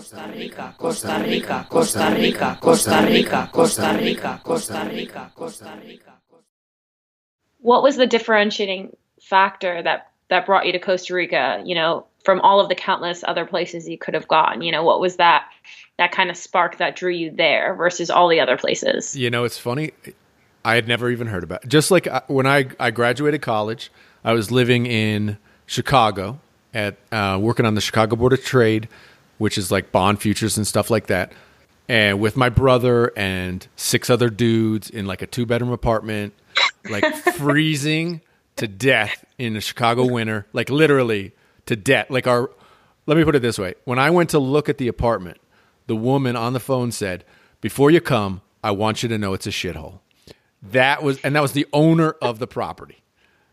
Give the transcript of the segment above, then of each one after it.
Costa Rica, Costa Rica, Costa Rica, Costa Rica, Costa Rica, Costa Rica, Costa Rica. What was the differentiating factor that that brought you to Costa Rica? You know, from all of the countless other places you could have gone. You know, what was that that kind of spark that drew you there versus all the other places? You know, it's funny. I had never even heard about it. Just like uh, when I, I graduated college, I was living in Chicago at uh, working on the Chicago Board of Trade, which is like bond futures and stuff like that. And with my brother and six other dudes in like a two bedroom apartment, like freezing to death in the Chicago winter, like literally to death. Like our, let me put it this way: when I went to look at the apartment, the woman on the phone said, "Before you come, I want you to know it's a shithole." That was, and that was the owner of the property.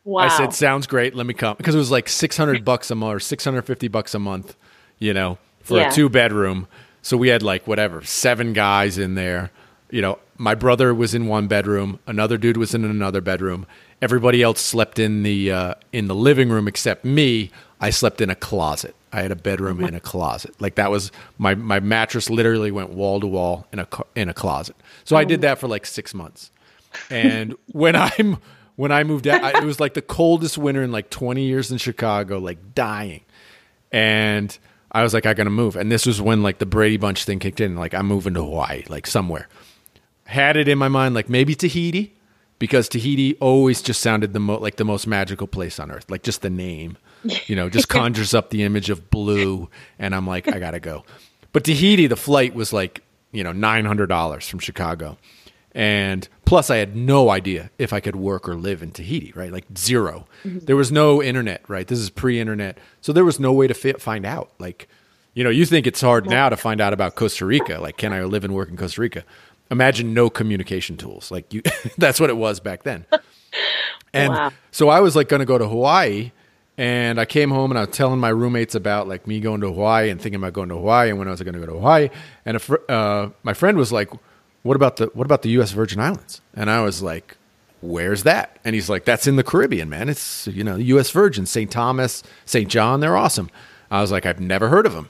Wow. I said, "Sounds great. Let me come," because it was like six hundred bucks a month or six hundred fifty bucks a month, you know, for Yeah. a two bedroom. So we had like whatever seven guys in there. You know, my brother was in one bedroom, another dude was in another bedroom. Everybody else slept in the uh, in the living room except me. I slept in a closet. I had a bedroom in a closet. Like that was my my mattress. Literally went wall to wall in a in a closet. So I did that for like six months. And when I'm when I moved out, I, it was like the coldest winter in like 20 years in Chicago, like dying. And I was like, I gotta move. And this was when like the Brady Bunch thing kicked in. Like I'm moving to Hawaii, like somewhere. Had it in my mind, like maybe Tahiti, because Tahiti always just sounded the mo- like the most magical place on earth. Like just the name, you know, just conjures up the image of blue. And I'm like, I gotta go. But Tahiti, the flight was like, you know, nine hundred dollars from Chicago. And plus, I had no idea if I could work or live in Tahiti, right? Like 0 There was no internet, right? This is pre internet. So there was no way to fit, find out. Like, you know, you think it's hard now to find out about Costa Rica. Like, can I live and work in Costa Rica? Imagine no communication tools. Like, you, that's what it was back then. And Wow. so I was like going to go to Hawaii. And I came home and I was telling my roommates about like me going to Hawaii and thinking about going to Hawaii and when I was going to go to Hawaii. And a fr- uh, my friend was like, "What about the what about the U.S. Virgin Islands?" And I was like, "Where's that?" And he's like, "That's in the Caribbean, man. It's you know U.S. Virgin, St. Thomas, St. John. They're awesome." I was like, "I've never heard of them."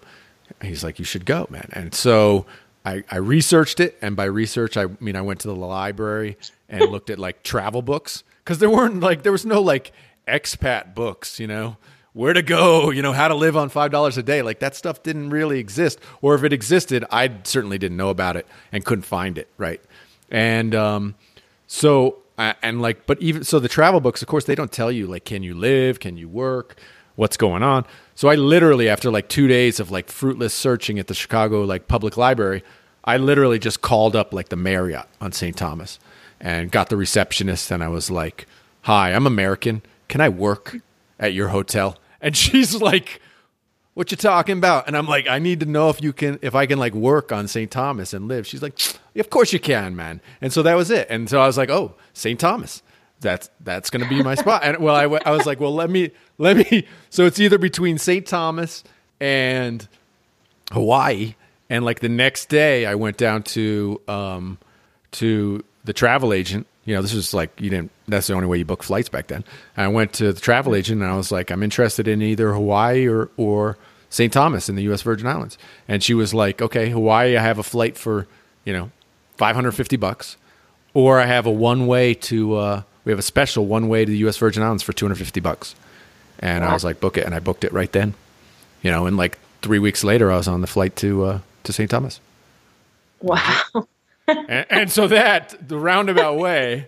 He's like, "You should go, man." And so I, I researched it, and by research, I mean I went to the library and looked at like travel books because there weren't like there was no like expat books, you know, where to go, you know, how to live on five dollars a day. Like that stuff didn't really exist, or if it existed, I certainly didn't know about it and couldn't find it, right? And um, so and like, but even so, the travel books, of course, they don't tell you like, can you live, can you work, what's going on. So I literally, after like two days of like fruitless searching at the Chicago like public library, I literally just called up like the Marriott on St. Thomas and got the receptionist, and I was like, "Hi, I'm American. Can I work at your hotel?" And she's like, what you talking about? And I'm like, I need to know if you can, if I can like work on St. Thomas and live. She's like, of course you can, man. And so that was it. And so I was like, oh, St. Thomas, that's that's going to be my spot. And well, I, was like, well, let me let me. So it's either between St. Thomas and Hawaii. And like the next day, I went down to um, to the travel agent. You know, this was like you didn't. That's the only way you book flights back then. And I went to the travel agent and I was like, I'm interested in either Hawaii or or St. Thomas in the U.S. Virgin Islands. And she was like, Okay, Hawaii, I have a flight for you know 550 bucks, or I have a one way to. Uh, we have a special one way to the U.S. Virgin Islands for 250 bucks. And I was like, book it, and I booked it right then. You know, and like three weeks later, I was on the flight to uh, to St. Thomas. Wow. and, and so that the roundabout way.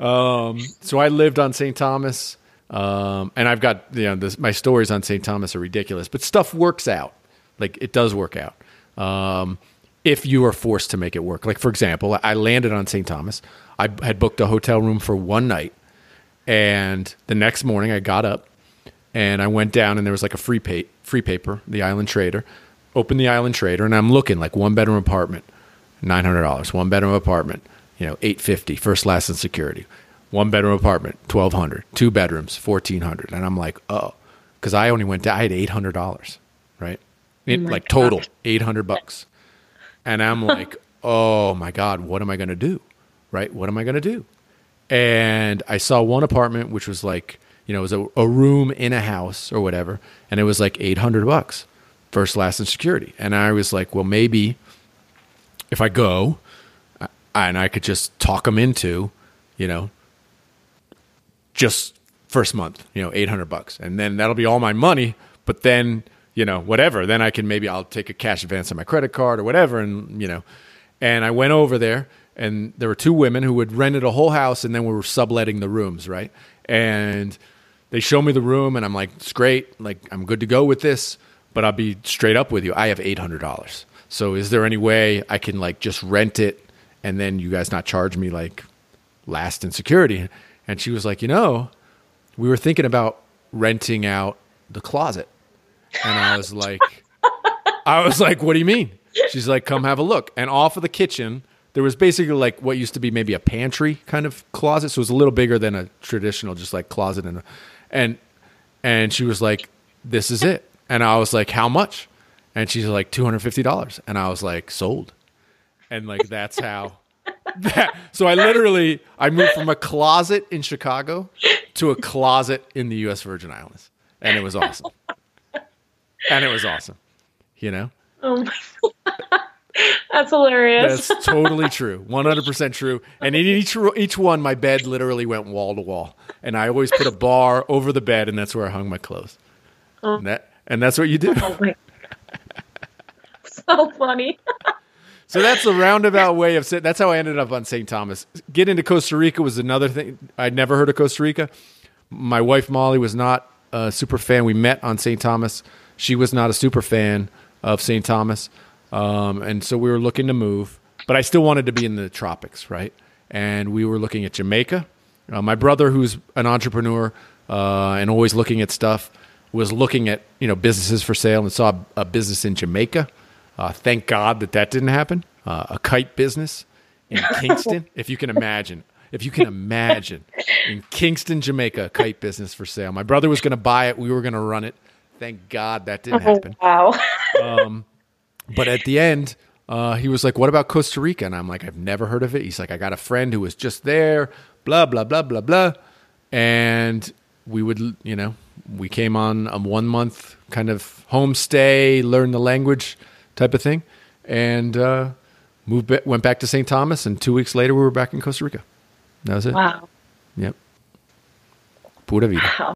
Um, so I lived on St. Thomas, um, and I've got you know this, my stories on St. Thomas are ridiculous, but stuff works out. Like it does work out um, if you are forced to make it work. Like for example, I landed on St. Thomas. I had booked a hotel room for one night, and the next morning I got up and I went down and there was like a free pa- free paper, the Island Trader. Opened the Island Trader and I'm looking like one bedroom apartment, nine hundred dollars. One bedroom apartment, you know, eight fifty, first, last, and security. One bedroom apartment, twelve hundred. Two bedrooms, fourteen hundred. And I'm like, oh, because I only went To, I had eight hundred dollars, right? It, oh like total eight hundred bucks. And I'm like, oh my god, what am I going to do? Right? What am I going to do? and I saw one apartment which was like you know it was a, a room in a house or whatever, and it was like eight hundred bucks. first, last, and security. And I was like, well, maybe if I go and I could just talk them into, you know, just first month, you know, 800 bucks. And then that'll be all my money. But then, you know, whatever, then I can maybe I'll take a cash advance on my credit card or whatever. And, you know, and I went over there and there were two women who had rented a whole house and then we were subletting the rooms, right? And they show me the room and I'm like, it's great. Like, I'm good to go with this, but I'll be straight up with you. I have $800. So is there any way I can like just rent it and then you guys not charge me like last in security? And she was like, you know, we were thinking about renting out the closet. And I was like, I was like, what do you mean? She's like, come have a look. And off of the kitchen, there was basically like what used to be maybe a pantry kind of closet. So it was a little bigger than a traditional, just like closet. And, and, and she was like, this is it. And I was like, how much? And she's like, $250. And I was like, sold. And like, that's how. That, so I literally I moved from a closet in Chicago to a closet in the U.S. Virgin Islands, and it was awesome. And it was awesome, you know. Oh my God. That's hilarious. That's totally true, one hundred percent true. And in each each one, my bed literally went wall to wall, and I always put a bar over the bed, and that's where I hung my clothes. Oh. And that and that's what you do. Oh so funny. So that's a roundabout way of saying. That's how I ended up on St. Thomas. Getting to Costa Rica was another thing. I'd never heard of Costa Rica. My wife Molly was not a super fan. We met on St. Thomas. She was not a super fan of St. Thomas, um, and so we were looking to move. But I still wanted to be in the tropics, right? And we were looking at Jamaica. Uh, my brother, who's an entrepreneur uh, and always looking at stuff, was looking at you know businesses for sale and saw a business in Jamaica. Uh, thank God that that didn't happen. Uh, a kite business in Kingston, if you can imagine. If you can imagine, in Kingston, Jamaica, a kite business for sale. My brother was going to buy it. We were going to run it. Thank God that didn't Oh, happen. wow. um, But at the end, uh, he was like, "What about Costa Rica?" And I'm like, "I've never heard of it." He's like, "I got a friend who was just there." Blah blah blah blah blah. And we would, you know, we came on a one month kind of homestay, learn the language type of thing, and uh, moved. ba- Went back to St. Thomas, and two weeks later, we were back in Costa Rica. That was it. Wow. Yep. Pura vida.